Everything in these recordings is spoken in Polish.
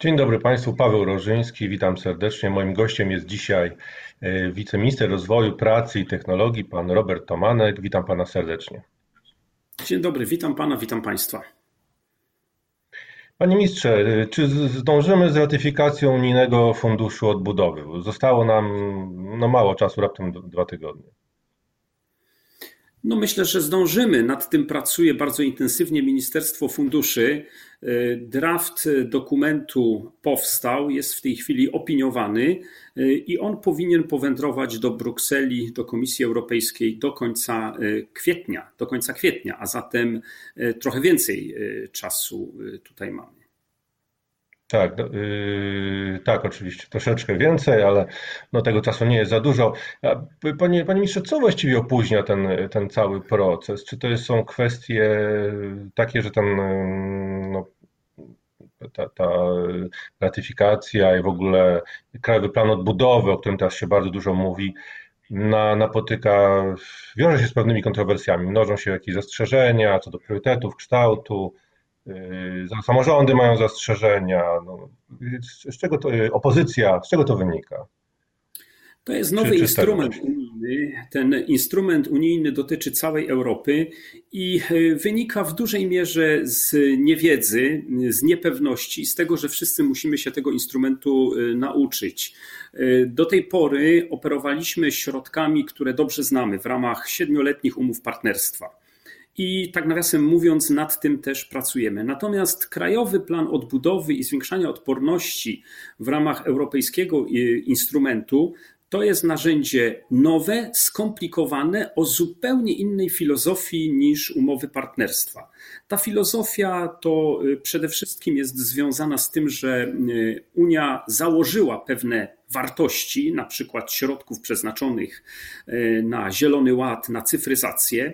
Dzień dobry Państwu, Paweł Rożyński, witam serdecznie. Moim gościem jest dzisiaj e, wiceminister rozwoju, pracy i technologii, pan Robert Tomanek. Witam Pana serdecznie. Dzień dobry, witam Pana, witam Państwa. Panie ministrze, e, czy zdążymy z ratyfikacją unijnego funduszu odbudowy? Zostało nam no, mało czasu, raptem dwa tygodnie. No myślę, że zdążymy. Nad tym pracuje bardzo intensywnie Ministerstwo Funduszy. E, draft dokumentu powstał, jest w tej chwili opiniowany e, i on powinien powędrować do Brukseli, do Komisji Europejskiej do końca e, kwietnia, do końca kwietnia, a zatem trochę więcej czasu tutaj mamy. Tak, yy, tak, oczywiście, troszeczkę więcej, ale no, tego czasu nie jest za dużo. Panie, panie ministrze, co właściwie opóźnia ten, ten cały proces? Czy to są kwestie takie, że ten, ta, ta ratyfikacja i w ogóle Krajowy Plan Odbudowy, o którym teraz się bardzo dużo mówi, na, napotyka, wiąże się z pewnymi kontrowersjami. Mnożą się jakieś zastrzeżenia co do priorytetów, kształtu, Yy, samorządy mają zastrzeżenia. No, z czego to, opozycja, z czego to wynika? To jest nowy czy, czy instrument unijny. Ten instrument unijny dotyczy całej Europy i yy, wynika w dużej mierze z niewiedzy, z niepewności, z tego, że wszyscy musimy się tego instrumentu nauczyć. Do tej pory operowaliśmy środkami, które dobrze znamy w ramach siedmioletnich umów partnerstwa i tak nawiasem mówiąc, nad tym też pracujemy. Natomiast Krajowy Plan Odbudowy i Zwiększania Odporności w ramach europejskiego instrumentu to jest narzędzie nowe, skomplikowane, o zupełnie innej filozofii niż umowy partnerstwa. Ta filozofia to y, przede wszystkim jest związana z tym, że y, Unia założyła pewne wartości, na przykład środków przeznaczonych y, na Zielony Ład, na cyfryzację.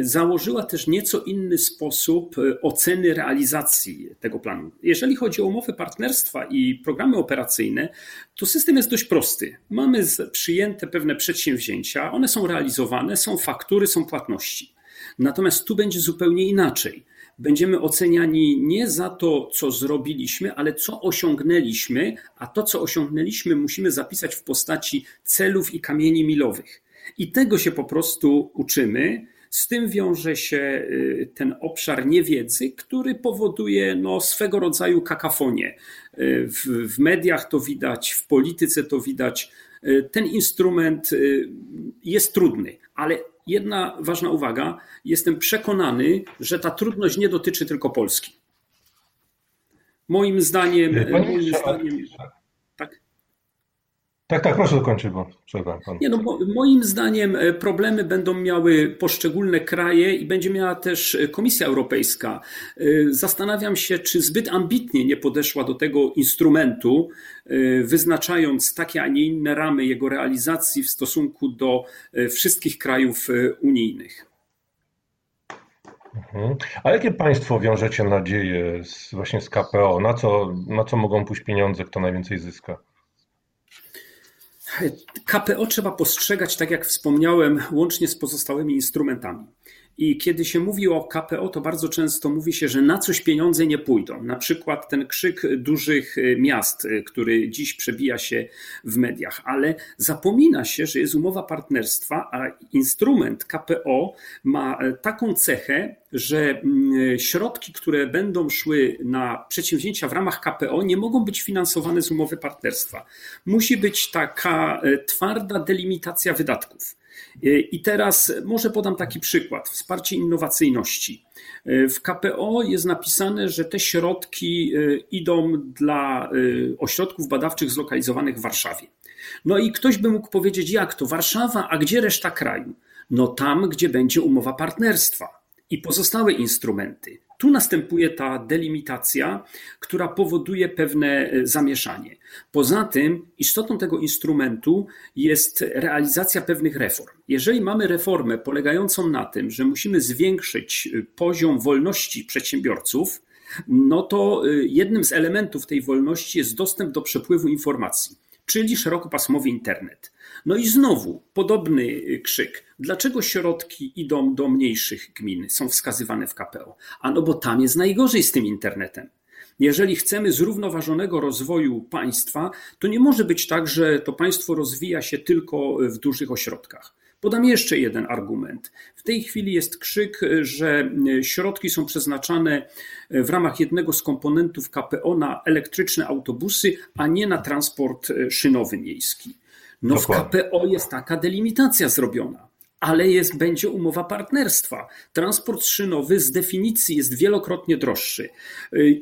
Założyła też nieco inny sposób oceny realizacji tego planu. Jeżeli chodzi o umowy partnerstwa i programy operacyjne, to system jest dość prosty. Mamy przyjęte pewne przedsięwzięcia, one są realizowane, są faktury, są płatności. Natomiast tu będzie zupełnie inaczej. Będziemy oceniani nie za to, co zrobiliśmy, ale co osiągnęliśmy, a to, co osiągnęliśmy, musimy zapisać w postaci celów i kamieni milowych. I tego się po prostu uczymy. Z tym wiąże się y, ten obszar niewiedzy, który powoduje no, swego rodzaju kakafonię. Y, w, w mediach to widać, w polityce to widać. Y, ten instrument jest trudny, ale jedna ważna uwaga. Jestem przekonany, że ta trudność nie dotyczy tylko Polski. Moim zdaniem. Moim zdaniem tak, tak, proszę dokończyć, bo przerwałem Nie, no, moim zdaniem e, problemy będą miały poszczególne kraje i będzie miała też e, Komisja Europejska. E, zastanawiam się, czy zbyt ambitnie nie podeszła do tego instrumentu, wyznaczając takie, a nie inne ramy jego realizacji w stosunku do wszystkich krajów unijnych. Mhm. A jakie państwo wiążecie nadzieje z, właśnie z KPO? Na co, na co mogą pójść pieniądze, kto najwięcej zyska? KPO trzeba postrzegać, tak jak wspomniałem, łącznie z pozostałymi instrumentami. I kiedy się mówi o KPO, to bardzo często mówi się, że na coś pieniądze nie pójdą. Na przykład ten krzyk dużych miast, który dziś przebija się w mediach, ale zapomina się, że jest umowa partnerstwa, a instrument KPO ma taką cechę, że mm, środki, które będą szły na przedsięwzięcia w ramach KPO, nie mogą być finansowane z umowy partnerstwa. Musi być taka e, twarda delimitacja wydatków. I teraz może podam taki przykład: wsparcie innowacyjności. W KPO jest napisane, że te środki e, idą dla ośrodków badawczych zlokalizowanych w Warszawie. No i ktoś by mógł powiedzieć, jak to Warszawa, a gdzie reszta kraju? No tam, gdzie będzie umowa partnerstwa i pozostałe instrumenty. Tu następuje ta delimitacja, która powoduje pewne e, zamieszanie. Poza tym, istotą tego instrumentu jest realizacja pewnych reform. Jeżeli mamy reformę polegającą na tym, że musimy zwiększyć e, poziom wolności przedsiębiorców, no to e, jednym z elementów tej wolności jest dostęp do przepływu informacji, czyli szerokopasmowy internet. No i znowu podobny krzyk. Dlaczego środki idą do mniejszych gmin, są wskazywane w KPO? A no bo tam jest najgorzej z tym internetem. Jeżeli chcemy zrównoważonego rozwoju państwa, to nie może być tak, że to państwo rozwija się tylko w dużych ośrodkach. Podam jeszcze jeden argument. W tej chwili jest krzyk, że środki są przeznaczane w ramach jednego z komponentów KPO na elektryczne autobusy, a nie na transport szynowy miejski. No w KPO jest taka delimitacja zrobiona ale jest, będzie umowa partnerstwa. Transport szynowy z definicji jest wielokrotnie droższy.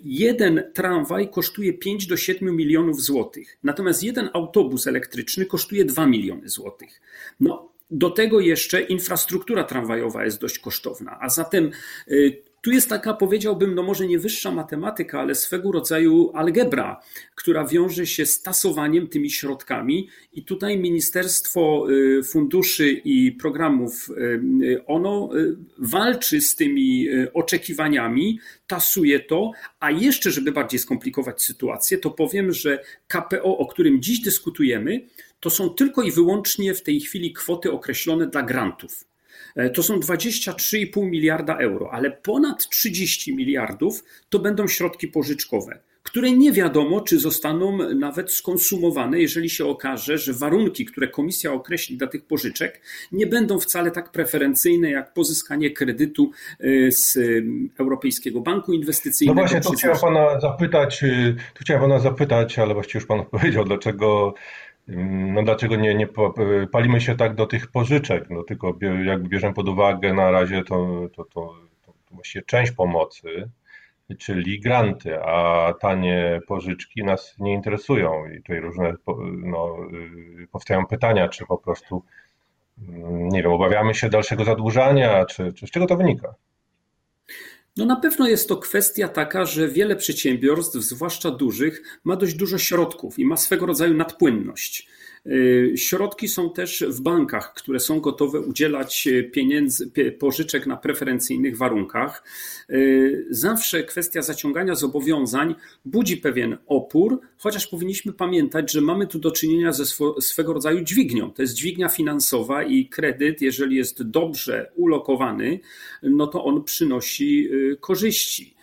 Jeden tramwaj kosztuje 5 do 7 milionów złotych, natomiast jeden autobus elektryczny kosztuje 2 miliony złotych. No, do tego jeszcze infrastruktura tramwajowa jest dość kosztowna, a zatem y, tu jest taka, powiedziałbym, no może nie wyższa matematyka, ale swego rodzaju algebra, która wiąże się z tasowaniem tymi środkami. I tutaj Ministerstwo y, Funduszy i Programów, y, ono walczy z tymi oczekiwaniami, tasuje to, a jeszcze, żeby bardziej skomplikować sytuację, to powiem, że KPO, o którym dziś dyskutujemy, to są tylko i wyłącznie w tej chwili kwoty określone dla grantów. E, to są 23,5 miliarda euro, ale ponad 30 miliardów to będą środki pożyczkowe, które nie wiadomo, czy zostaną nawet skonsumowane, jeżeli się okaże, że warunki, które komisja określi dla tych pożyczek, nie będą wcale tak preferencyjne jak pozyskanie kredytu e, z Europejskiego Banku Inwestycyjnego. No właśnie, tu chciałem pana zapytać, tu chciałem pana zapytać, ale właściwie już pan powiedział, dlaczego no dlaczego nie, nie palimy się tak do tych pożyczek? No tylko jak bierzemy pod uwagę na razie to, to, to, to właściwie część pomocy, czyli granty, a tanie pożyczki nas nie interesują i tutaj różne no, y, powstają pytania, czy po prostu mm, nie wiem, obawiamy się dalszego zadłużania, czy, czy z czego to wynika? No na pewno jest to kwestia taka, że wiele przedsiębiorstw, zwłaszcza dużych, ma dość dużo środków i ma swego rodzaju nadpłynność. Y, środki są też w bankach, które są gotowe udzielać pieniędzy, pożyczek na preferencyjnych warunkach. Y, zawsze kwestia zaciągania zobowiązań budzi pewien opór, chociaż powinniśmy pamiętać, że mamy tu do czynienia ze swego rodzaju dźwignią. To jest dźwignia finansowa i kredyt, jeżeli jest dobrze ulokowany, no to on przynosi y, korzyści.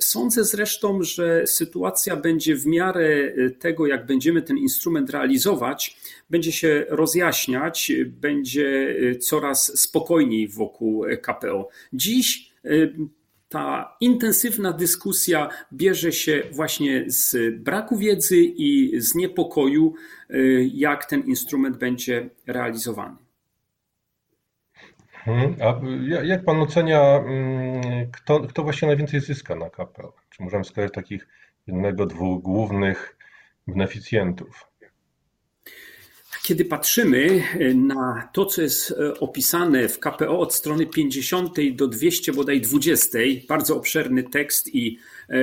Sądzę zresztą, że sytuacja będzie w miarę e, tego, jak będziemy ten instrument realizować, będzie się rozjaśniać, będzie e, coraz spokojniej wokół e, KPO. Dziś ta intensywna dyskusja bierze się właśnie z braku wiedzy i z niepokoju, jak ten instrument będzie realizowany. Mhm. A jak pan ocenia, mm, kto, kto właśnie najwięcej zyska na KPO? Czy możemy wskazać takich jednego, dwóch głównych beneficjentów? Kiedy patrzymy na to, co jest e, opisane w KPO od strony 50 do 200 bodaj 20, bardzo obszerny tekst i E,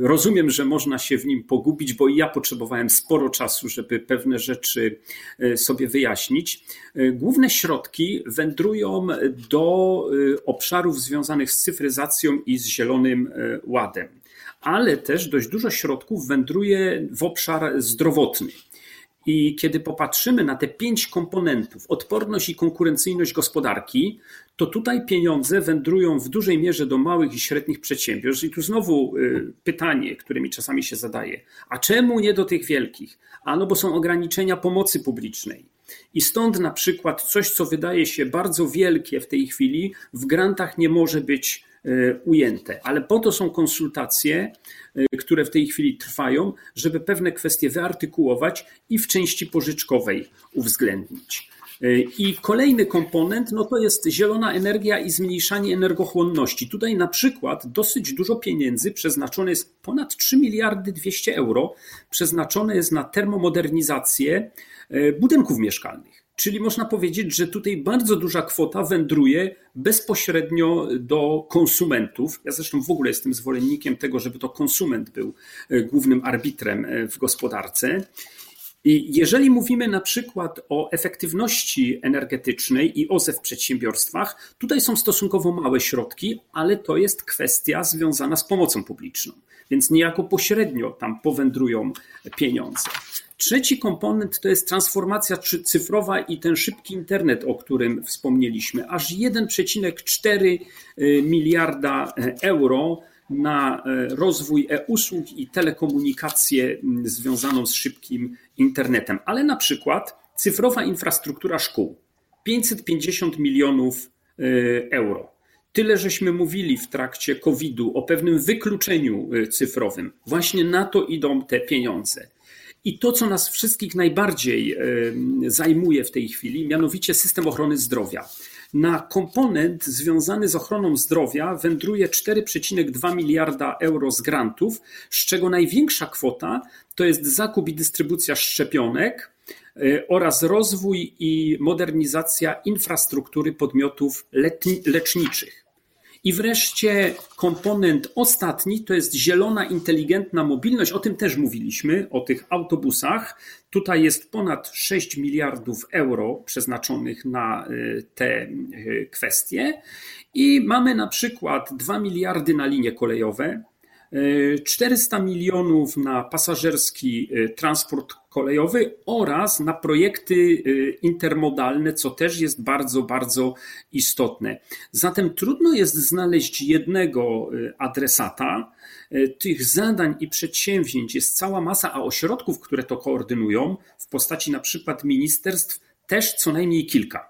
rozumiem, że można się w nim pogubić, bo ja potrzebowałem sporo czasu, żeby pewne rzeczy e, sobie wyjaśnić. E, główne środki wędrują do obszarów związanych z cyfryzacją i z Zielonym Ładem, ale też dość dużo środków wędruje w obszar zdrowotny. I kiedy popatrzymy na te pięć komponentów, odporność i konkurencyjność gospodarki, to tutaj pieniądze wędrują w dużej mierze do małych i średnich przedsiębiorstw. I tu znowu y, pytanie, które mi czasami się zadaje: a czemu nie do tych wielkich? A no bo są ograniczenia pomocy publicznej. I stąd na przykład coś, co wydaje się bardzo wielkie w tej chwili, w grantach nie może być ujęte. Ale po to są konsultacje, y, które w tej chwili trwają, żeby pewne kwestie wyartykułować i w części pożyczkowej uwzględnić. I kolejny komponent no to jest zielona energia i zmniejszanie energochłonności. Tutaj na przykład dosyć dużo pieniędzy przeznaczone jest ponad 3 miliardy 200 euro przeznaczone jest na termomodernizację budynków mieszkalnych. Czyli można powiedzieć, że tutaj bardzo duża kwota wędruje bezpośrednio do konsumentów. Ja zresztą w ogóle jestem zwolennikiem tego, żeby to konsument był e, głównym arbitrem e, w gospodarce. I jeżeli mówimy na przykład o efektywności energetycznej i OZE w przedsiębiorstwach, tutaj są stosunkowo małe środki, ale to jest kwestia związana z pomocą publiczną, więc niejako pośrednio tam powędrują pieniądze. Trzeci komponent to jest transformacja cyfrowa i ten szybki internet, o którym wspomnieliśmy. Aż 1,4 miliarda euro na rozwój e-usług i telekomunikację związaną z szybkim internetem, ale na przykład cyfrowa infrastruktura szkół 550 milionów euro. Tyle żeśmy mówili w trakcie COVID-u o pewnym wykluczeniu cyfrowym. Właśnie na to idą te pieniądze. I to, co nas wszystkich najbardziej zajmuje w tej chwili, mianowicie system ochrony zdrowia. Na komponent związany z ochroną zdrowia wędruje 4,2 miliarda euro z grantów, z czego największa kwota to jest zakup i dystrybucja szczepionek e, oraz rozwój i modernizacja infrastruktury podmiotów leczniczych. I wreszcie komponent ostatni to jest zielona, inteligentna mobilność. O tym też mówiliśmy, o tych autobusach. Tutaj jest ponad 6 miliardów euro przeznaczonych na y, te y, kwestie. I mamy na przykład 2 miliardy na linie kolejowe, 400 milionów na pasażerski y, transport kolejowy oraz na projekty y, intermodalne, co też jest bardzo, bardzo istotne. Zatem trudno jest znaleźć jednego y, adresata. Tych zadań i przedsięwzięć jest cała masa, a ośrodków, które to koordynują, w postaci na przykład ministerstw, też co najmniej kilka.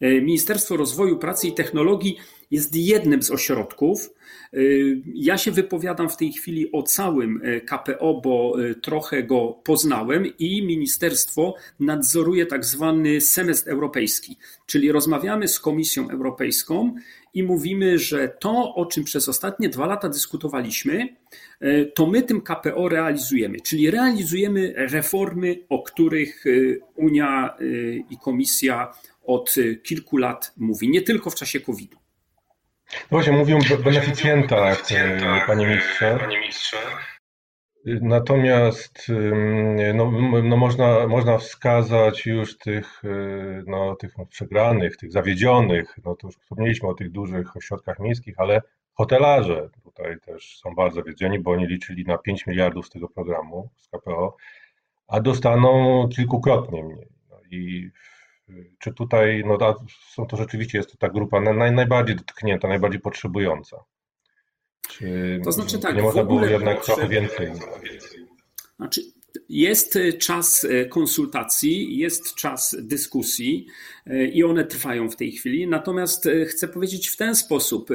Ministerstwo Rozwoju, Pracy i Technologii jest jednym z ośrodków. Y, ja się wypowiadam w tej chwili o całym y, KPO, bo y, trochę go poznałem i ministerstwo nadzoruje tak zwany semestr europejski, czyli rozmawiamy z Komisją Europejską i mówimy, że to, o czym przez ostatnie dwa lata dyskutowaliśmy, to my tym KPO realizujemy, czyli realizujemy reformy, o których Unia i Komisja od kilku lat mówi, nie tylko w czasie COVID-u. No właśnie, mówią o beneficjentach, e, panie ministrze. Natomiast no, no można, można wskazać już tych, e, no, tych przegranych, tych zawiedzionych, no to już wspomnieliśmy o tych dużych ośrodkach miejskich, ale hotelarze tutaj też są bardzo zawiedzieni, bo oni liczyli na 5 miliardów z tego programu, z KPO, a dostaną kilkukrotnie mniej. No i czy tutaj, no są to rzeczywiście, jest to ta grupa naj, najbardziej dotknięta, najbardziej potrzebująca? Czy to znaczy tak, nie można było jednak trochę więcej? Znaczy, jest czas e, konsultacji, jest czas dyskusji e, i one trwają w tej chwili. Natomiast chcę powiedzieć w ten sposób: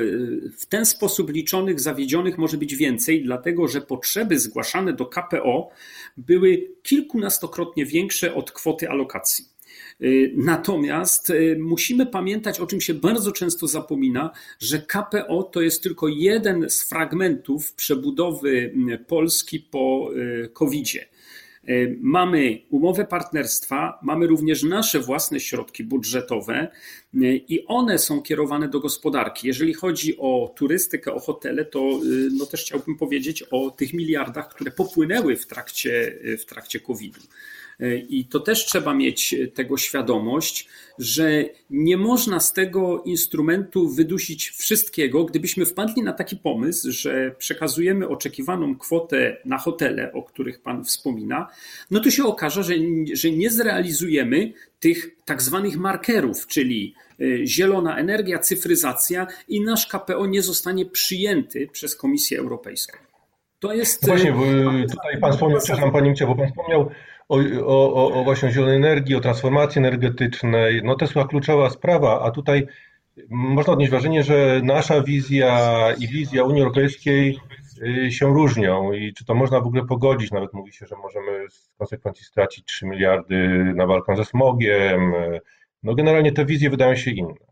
w ten sposób liczonych, zawiedzionych może być więcej, dlatego że potrzeby zgłaszane do KPO były kilkunastokrotnie większe od kwoty alokacji. Y, natomiast y, musimy pamiętać, o czym się bardzo często zapomina, że KPO to jest tylko jeden z fragmentów przebudowy Polski po y, COVID-zie. Mamy umowę partnerstwa, mamy również nasze własne środki budżetowe i one są kierowane do gospodarki. Jeżeli chodzi o turystykę, o hotele, to no też chciałbym powiedzieć o tych miliardach, które popłynęły w trakcie, w trakcie COVID-u. I to też trzeba mieć tego świadomość, że nie można z tego instrumentu wydusić wszystkiego. Gdybyśmy wpadli na taki pomysł, że przekazujemy oczekiwaną kwotę na hotele, o których Pan wspomina, no to się okaże, że, że nie zrealizujemy tych tak zwanych markerów, czyli y, zielona energia, cyfryzacja i nasz KPO nie zostanie przyjęty przez Komisję Europejską. To jest. Właśnie, y, tutaj Pan wspomniał, przepraszam Panie bo Pan wspomniał o, o, o właśnie zielonej energii, o transformacji energetycznej. No to jest chyba kluczowa sprawa, a tutaj można odnieść wrażenie, że nasza wizja i wizja Unii Europejskiej y, się różnią i czy to można w ogóle pogodzić? Nawet mówi się, że możemy w konsekwencji stracić 3 miliardy na walkę ze smogiem. No generalnie te wizje wydają się inne.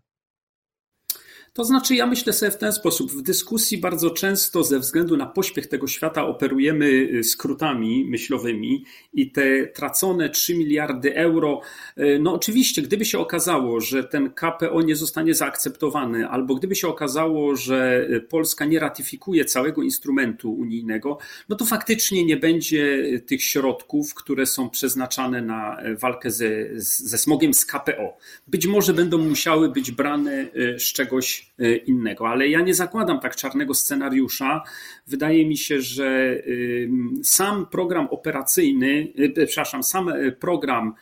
To znaczy, ja myślę sobie w ten sposób. W dyskusji bardzo często ze względu na pośpiech tego świata operujemy y, skrótami myślowymi i te tracone 3 miliardy euro, y, no oczywiście, gdyby się okazało, że ten KPO nie zostanie zaakceptowany, albo gdyby się okazało, że y, Polska nie ratyfikuje całego instrumentu unijnego, no to faktycznie nie będzie tych środków, które są przeznaczane na walkę ze, ze smogiem z KPO. Być może będą musiały być brane z czegoś innego. Ale ja nie zakładam tak czarnego scenariusza. Wydaje mi się, że sam program operacyjny, e, przepraszam, sam e, program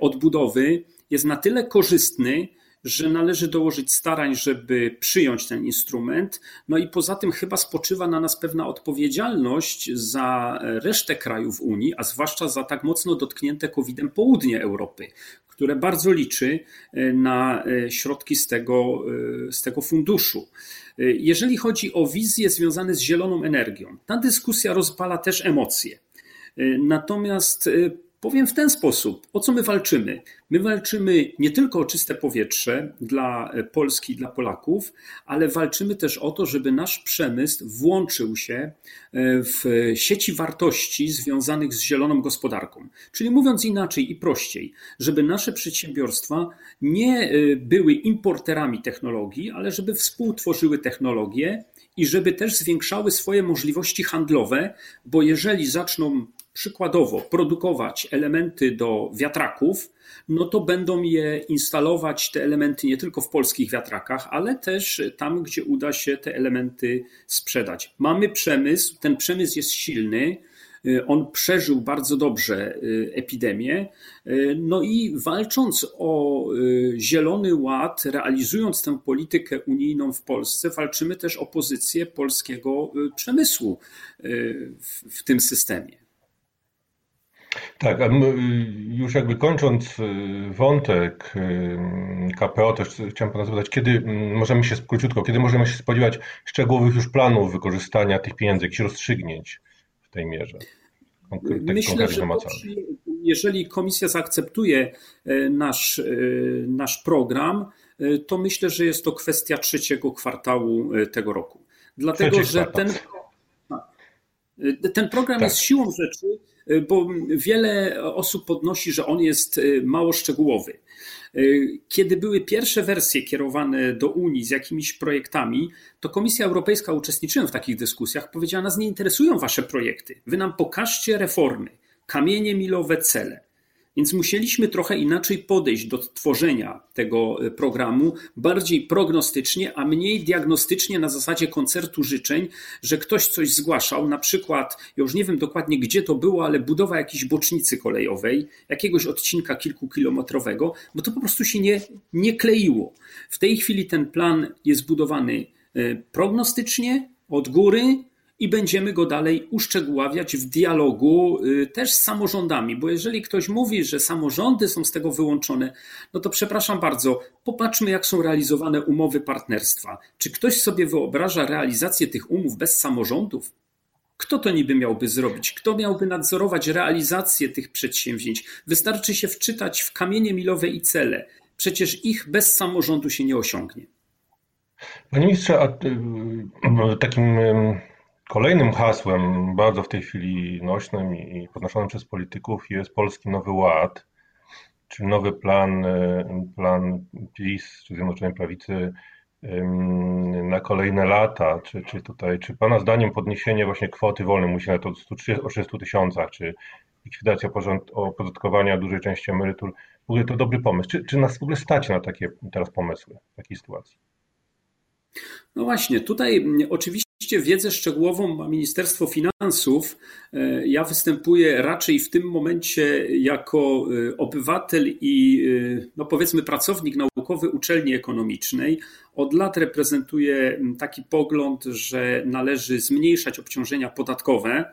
odbudowy jest na tyle korzystny, że należy dołożyć starań, żeby przyjąć ten instrument. No i poza tym chyba spoczywa na nas pewna odpowiedzialność za resztę krajów Unii, a zwłaszcza za tak mocno dotknięte COVID-em południe Europy, które bardzo liczy e, na e, środki z tego, e, z tego funduszu. Jeżeli chodzi o wizje związane z zieloną energią, ta dyskusja rozpala też emocje. Natomiast Powiem w ten sposób, o co my walczymy? My walczymy nie tylko o czyste powietrze dla Polski, dla Polaków, ale walczymy też o to, żeby nasz przemysł włączył się e, w sieci wartości związanych z zieloną gospodarką. Czyli mówiąc inaczej i prościej, żeby nasze przedsiębiorstwa nie e, były importerami technologii, ale żeby współtworzyły technologie i żeby też zwiększały swoje możliwości handlowe, bo jeżeli zaczną przykładowo produkować elementy do wiatraków, no to będą je instalować, te elementy nie tylko w polskich wiatrakach, ale też tam, gdzie uda się te elementy sprzedać. Mamy przemysł, ten przemysł jest silny. On przeżył bardzo dobrze y, epidemię. Y, no i walcząc o y, Zielony Ład, realizując tę politykę unijną w Polsce, walczymy też o pozycję polskiego przemysłu w tym systemie. Tak, a już jakby kończąc y, wątek y, KPO, też chciałem Pana zapytać, kiedy możemy się, króciutko, kiedy możemy się spodziewać szczegółowych już planów wykorzystania tych pieniędzy, jakichś rozstrzygnięć w tej mierze? Myślę, że jeżeli komisja zaakceptuje nasz, nasz program, to myślę, że jest to kwestia trzeciego kwartału tego roku. Dlatego, że ten, ten program tak. jest siłą rzeczy Y, bo wiele osób podnosi, że on jest y, mało szczegółowy. Y, kiedy były pierwsze wersje kierowane do Unii z jakimiś projektami, to Komisja Europejska, uczestniczyłem w takich dyskusjach, powiedziała: Nas nie interesują wasze projekty. Wy nam pokażcie reformy, kamienie milowe, cele. Więc musieliśmy trochę inaczej podejść do tworzenia tego e, programu, bardziej prognostycznie, a mniej diagnostycznie na zasadzie koncertu życzeń, że ktoś coś zgłaszał, na przykład, już nie wiem dokładnie gdzie to było, ale budowa jakiejś bocznicy kolejowej, jakiegoś odcinka kilkukilometrowego, bo to po prostu się nie, nie kleiło. W tej chwili ten plan jest budowany e, prognostycznie, od góry, i będziemy go dalej uszczegóławiać w dialogu y, też z samorządami, bo jeżeli ktoś mówi, że samorządy są z tego wyłączone, no to przepraszam bardzo, popatrzmy jak są realizowane umowy partnerstwa. Czy ktoś sobie wyobraża realizację tych umów bez samorządów? Kto to niby miałby zrobić? Kto miałby nadzorować realizację tych przedsięwzięć? Wystarczy się wczytać w kamienie milowe i cele. Przecież ich bez samorządu się nie osiągnie. Panie ministrze, a y, takim Kolejnym hasłem, bardzo w tej chwili nośnym i podnoszonym przez polityków jest Polski Nowy Ład, czyli nowy plan, e, plan PiS czy Zjednoczonej Prawicy na kolejne lata. Czy, czy tutaj, czy Pana zdaniem podniesienie właśnie kwoty wolnej, musi na to o 300 tysiącach, czy likwidacja opodatkowania dużej części emerytur, w ogóle to dobry pomysł? Czy, czy nas w ogóle stać na takie teraz pomysły w takiej sytuacji? No właśnie, tutaj oczywiście Oczywiście wiedzę szczegółową ma Ministerstwo Finansów. E, ja występuję raczej w tym momencie jako e, obywatel i e, no powiedzmy pracownik naukowy uczelni ekonomicznej. Od lat reprezentuję taki pogląd, że należy zmniejszać obciążenia podatkowe,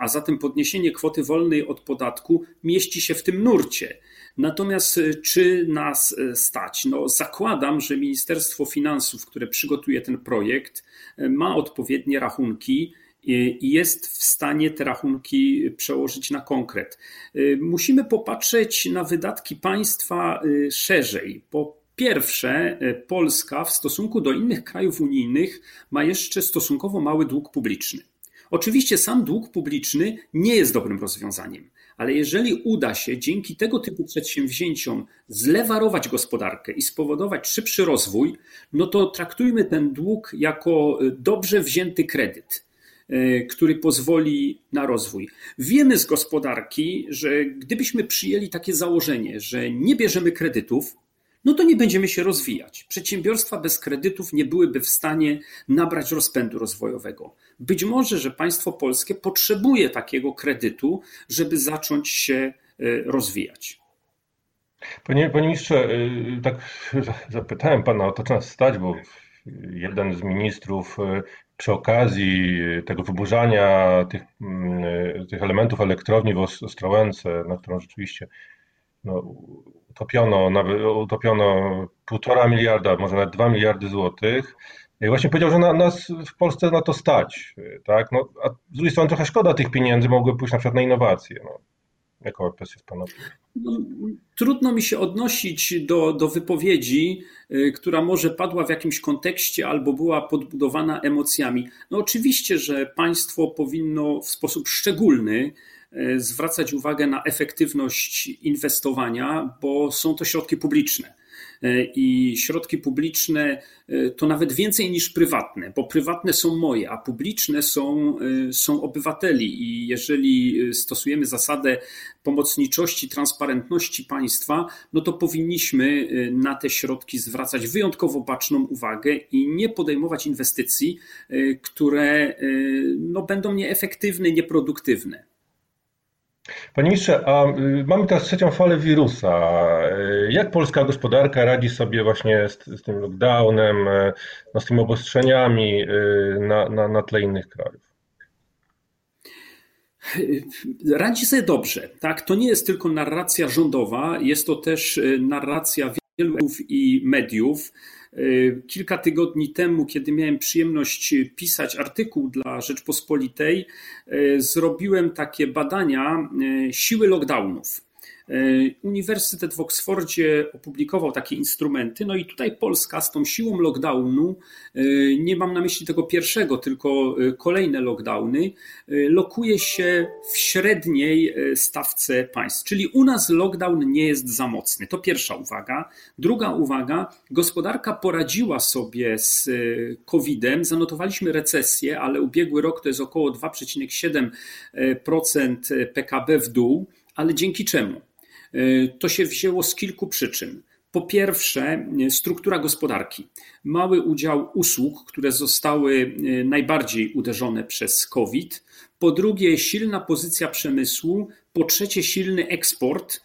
a zatem podniesienie kwoty wolnej od podatku mieści się w tym nurcie. Natomiast y, czy nas y, stać? No, zakładam, że Ministerstwo Finansów, które przygotuje ten projekt, ma odpowiednie rachunki i jest w stanie te rachunki przełożyć na konkret. Musimy popatrzeć na wydatki państwa szerzej. Pierwsze, Polska w stosunku do innych krajów unijnych ma jeszcze stosunkowo mały dług publiczny. Oczywiście sam dług publiczny nie jest dobrym rozwiązaniem ale jeżeli uda się dzięki tego typu przedsięwzięciom zlewarować gospodarkę i spowodować szybszy rozwój, no to traktujmy ten dług jako e, dobrze wzięty kredyt e, który pozwoli na rozwój. Wiemy z gospodarki, że gdybyśmy przyjęli takie założenie, że nie bierzemy kredytów, no to nie będziemy się rozwijać. Przedsiębiorstwa bez kredytów nie byłyby w stanie nabrać rozpędu rozwojowego. Być może, że państwo polskie potrzebuje takiego kredytu, żeby zacząć się e, rozwijać. Panie, panie ministrze, tak zapytałem pana o to czas stać, bo jeden z ministrów przy okazji tego wyburzania tych, mm, tych elementów elektrowni w Ostrołęce, na którą rzeczywiście no, utopiono, nawet, utopiono półtora miliarda, może nawet dwa miliardy złotych, i właśnie powiedział, że na, nas w Polsce na to stać, tak? No, a z drugiej strony trochę szkoda tych pieniędzy, mogły pójść na przykład na innowacje. No. Jaka jest Pana no, Trudno mi się odnosić do, do wypowiedzi, y, która może padła w jakimś kontekście albo była podbudowana emocjami. No oczywiście, że państwo powinno w sposób szczególny zwracać uwagę na efektywność inwestowania, bo są to środki publiczne. E, i środki publiczne e, to nawet więcej niż prywatne, bo prywatne są moje, a publiczne są, e, są obywateli. I jeżeli stosujemy zasadę pomocniczości, transparentności państwa, no to powinniśmy na te środki zwracać wyjątkowo baczną uwagę i nie podejmować inwestycji, które no, będą nieefektywne, nieproduktywne. Panie ministrze, a y, mamy teraz trzecią falę wirusa. Y, jak polska gospodarka radzi sobie właśnie z, z tym lockdownem, y, no z tymi obostrzeniami na, na, na tle innych krajów? Radzi sobie dobrze. Tak? To nie jest tylko narracja rządowa, jest to też narracja wielu i mediów. Y, kilka tygodni temu, kiedy miałem przyjemność pisać artykuł dla Rzeczpospolitej, y, zrobiłem takie badania y, siły lockdownów. E, Uniwersytet w Oksfordzie opublikował takie instrumenty, no i tutaj Polska z tą siłą lockdownu, e, nie mam na myśli tego pierwszego, tylko e, kolejne lockdowny, lokuje się w średniej stawce państw. Czyli u nas lockdown nie jest za mocny. To pierwsza uwaga. Druga uwaga, gospodarka poradziła sobie z COVID-em, zanotowaliśmy recesję, ale ubiegły rok to jest około 2,7% PKB w dół, ale dzięki czemu? E, to się wzięło z kilku przyczyn. Po pierwsze, struktura gospodarki. Mały udział usług, które zostały e, najbardziej uderzone przez COVID. Po drugie, silna pozycja przemysłu. Po trzecie, silny eksport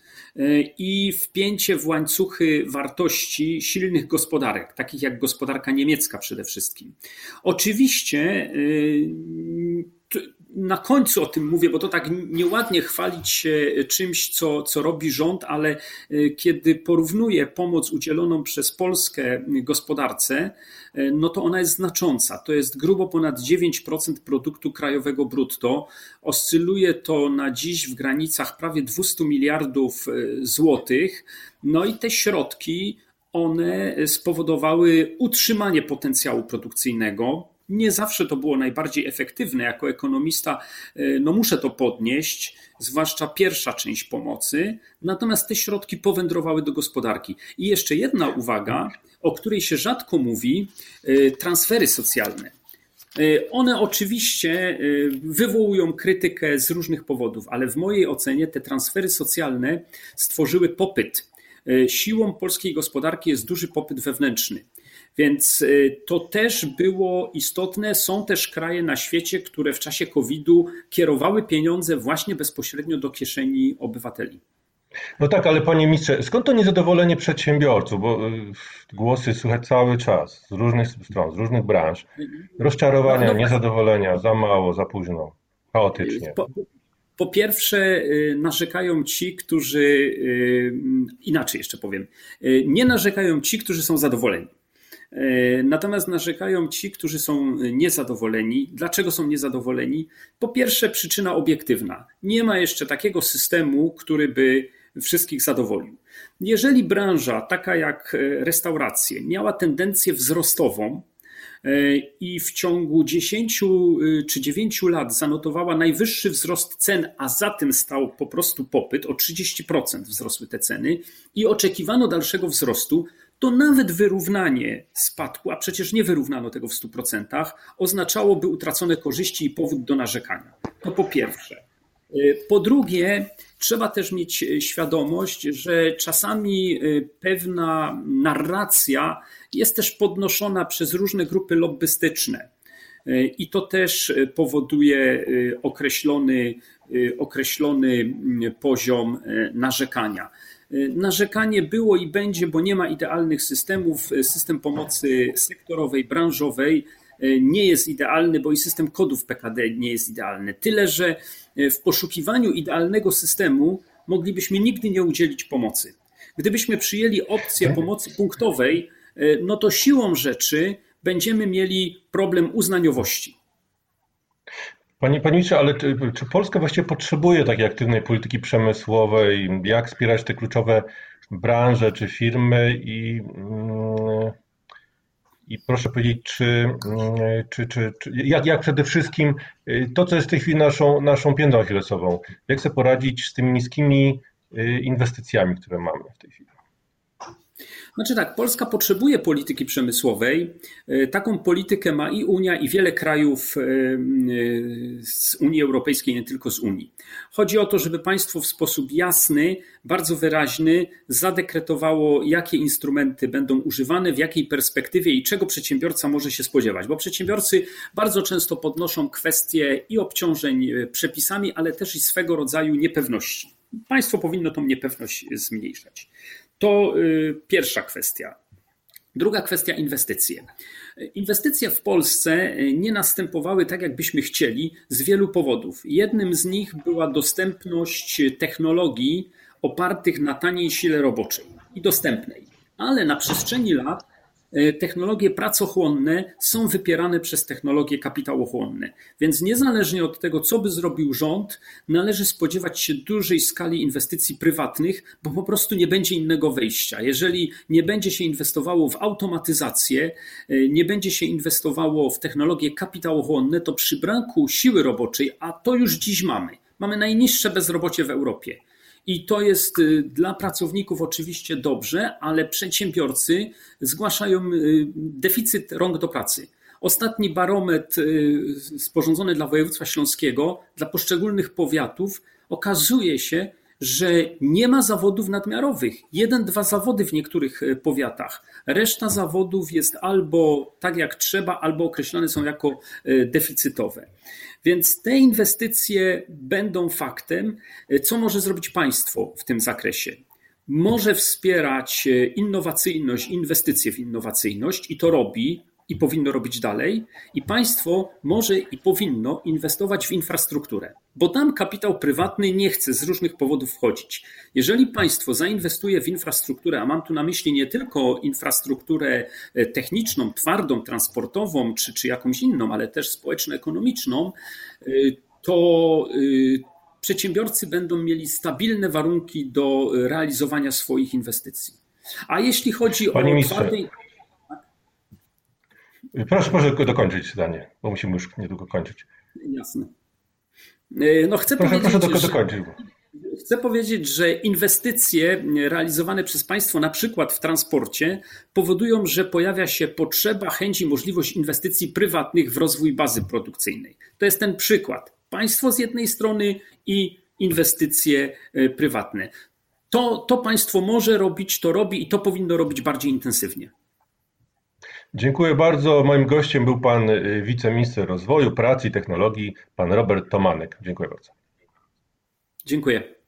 i wpięcie w łańcuchy wartości silnych gospodarek, takich jak gospodarka niemiecka przede wszystkim. Oczywiście na końcu o tym mówię, bo to tak nieładnie chwalić się czymś, co, co robi rząd, ale e, kiedy porównuję pomoc udzieloną przez Polskę gospodarce, e, no to ona jest znacząca. To jest grubo ponad 9% produktu krajowego brutto. Oscyluje to na dziś w granicach prawie 200 miliardów e, złotych. No i te środki, one spowodowały utrzymanie potencjału produkcyjnego, nie zawsze to było najbardziej efektywne. Jako ekonomista, e, no muszę to podnieść, zwłaszcza pierwsza część pomocy, natomiast te środki powędrowały do gospodarki. I jeszcze jedna uwaga, o której się rzadko mówi: e, transfery socjalne. E, one oczywiście wywołują krytykę z różnych powodów, ale w mojej ocenie te transfery socjalne stworzyły popyt. Siłą polskiej gospodarki jest duży popyt wewnętrzny. Więc y, to też było istotne. Są też kraje na świecie, które w czasie COVID-u kierowały pieniądze właśnie bezpośrednio do kieszeni obywateli. No tak, ale panie ministrze, skąd to niezadowolenie przedsiębiorców? Bo y, głosy słychać cały czas z różnych stron, z różnych branż. Rozczarowania, no, no, niezadowolenia, za mało, za późno, chaotycznie. Po, po pierwsze, y, narzekają ci, którzy, inaczej jeszcze powiem, nie narzekają ci, którzy są zadowoleni. E, natomiast narzekają ci, którzy są niezadowoleni. Dlaczego są niezadowoleni? Po pierwsze, przyczyna obiektywna. Nie ma jeszcze takiego systemu, który by wszystkich zadowolił. Jeżeli branża, taka jak e, restauracje, miała tendencję wzrostową, e, i w ciągu 10 czy 9 lat zanotowała najwyższy wzrost cen, a za tym stał po prostu popyt, o 30% wzrosły te ceny i oczekiwano dalszego wzrostu, to nawet wyrównanie spadku, a przecież nie wyrównano tego w 100%, oznaczałoby utracone korzyści i powód do narzekania. To po pierwsze. Po drugie, trzeba też mieć świadomość, że czasami y, pewna narracja jest też podnoszona przez różne grupy lobbystyczne. Y, I to też powoduje y, określony, określony poziom narzekania. Narzekanie było i będzie, bo nie ma idealnych systemów. System pomocy sektorowej, branżowej nie jest idealny, bo i system kodów PKD nie jest idealny. Tyle, że w poszukiwaniu idealnego systemu moglibyśmy nigdy nie udzielić pomocy. Gdybyśmy przyjęli opcję pomocy punktowej, no to siłą rzeczy będziemy mieli problem uznaniowości. Panie, panie ministrze, ale czy, czy, Polska właściwie potrzebuje takiej aktywnej polityki przemysłowej? Jak wspierać te kluczowe branże czy firmy? I, mm, i proszę powiedzieć, czy, mm, czy, czy, czy jak, jak przede wszystkim y, to, co jest w tej chwili naszą, naszą piętą achillesową, jak sobie poradzić z tymi niskimi y, inwestycjami, które mamy w tej chwili? Znaczy tak, Polska potrzebuje polityki przemysłowej. E, taką politykę ma i Unia, i wiele krajów e, e, z Unii Europejskiej, nie tylko z Unii. Chodzi o to, żeby państwo w sposób jasny, bardzo wyraźny zadekretowało, jakie instrumenty będą używane, w jakiej perspektywie i czego przedsiębiorca może się spodziewać. Bo przedsiębiorcy bardzo często podnoszą kwestie i obciążeń przepisami, ale też i swego rodzaju niepewności. Państwo powinno tą niepewność zmniejszać. To y, pierwsza kwestia. Druga kwestia inwestycje. Inwestycje w Polsce y, nie następowały tak, jakbyśmy chcieli, z wielu powodów. Jednym z nich była dostępność technologii opartych na taniej sile roboczej i dostępnej. Ale na przestrzeni lat technologie pracochłonne są wypierane przez technologie kapitałochłonne. Więc niezależnie od tego, co by zrobił rząd, należy spodziewać się dużej skali inwestycji prywatnych, bo po prostu nie będzie innego wyjścia. Jeżeli nie będzie się inwestowało w automatyzację, e, nie będzie się inwestowało w technologie kapitałochłonne, to przy braku siły roboczej, a to już dziś mamy, mamy najniższe bezrobocie w Europie. I to jest y, dla pracowników oczywiście dobrze, ale przedsiębiorcy zgłaszają y, deficyt rąk do pracy. Ostatni barometr y, sporządzony dla województwa śląskiego, dla poszczególnych powiatów, okazuje się, że nie ma zawodów nadmiarowych. Jeden, dwa zawody w niektórych powiatach. Reszta zawodów jest albo tak jak trzeba, albo określane są jako deficytowe. Więc te inwestycje będą faktem. Co może zrobić państwo w tym zakresie? Może wspierać innowacyjność, inwestycje w innowacyjność i to robi i powinno robić dalej, i państwo może i powinno inwestować w infrastrukturę, bo tam kapitał prywatny nie chce z różnych powodów wchodzić. Jeżeli państwo zainwestuje w infrastrukturę, a mam tu na myśli nie tylko infrastrukturę e, techniczną, twardą, transportową czy, czy jakąś inną, ale też społeczno-ekonomiczną, e, to e, przedsiębiorcy będą mieli stabilne warunki do realizowania swoich inwestycji. A jeśli chodzi Panie o twarde Proszę, proszę dokończyć zdanie, bo musimy już niedługo kończyć. Jasne. E, no chcę proszę, powiedzieć, proszę dokończyć. Chcę powiedzieć, że inwestycje realizowane przez państwo, na przykład w transporcie, powodują, że pojawia się potrzeba, chęć i możliwość inwestycji prywatnych w rozwój bazy produkcyjnej. To jest ten przykład. Państwo z jednej strony i inwestycje e, prywatne. To, to państwo może robić, to robi i to powinno robić bardziej intensywnie. Dziękuję bardzo. Moim gościem był pan y, wiceminister rozwoju, pracy i technologii, pan Robert Tomanek. Dziękuję bardzo. Dziękuję.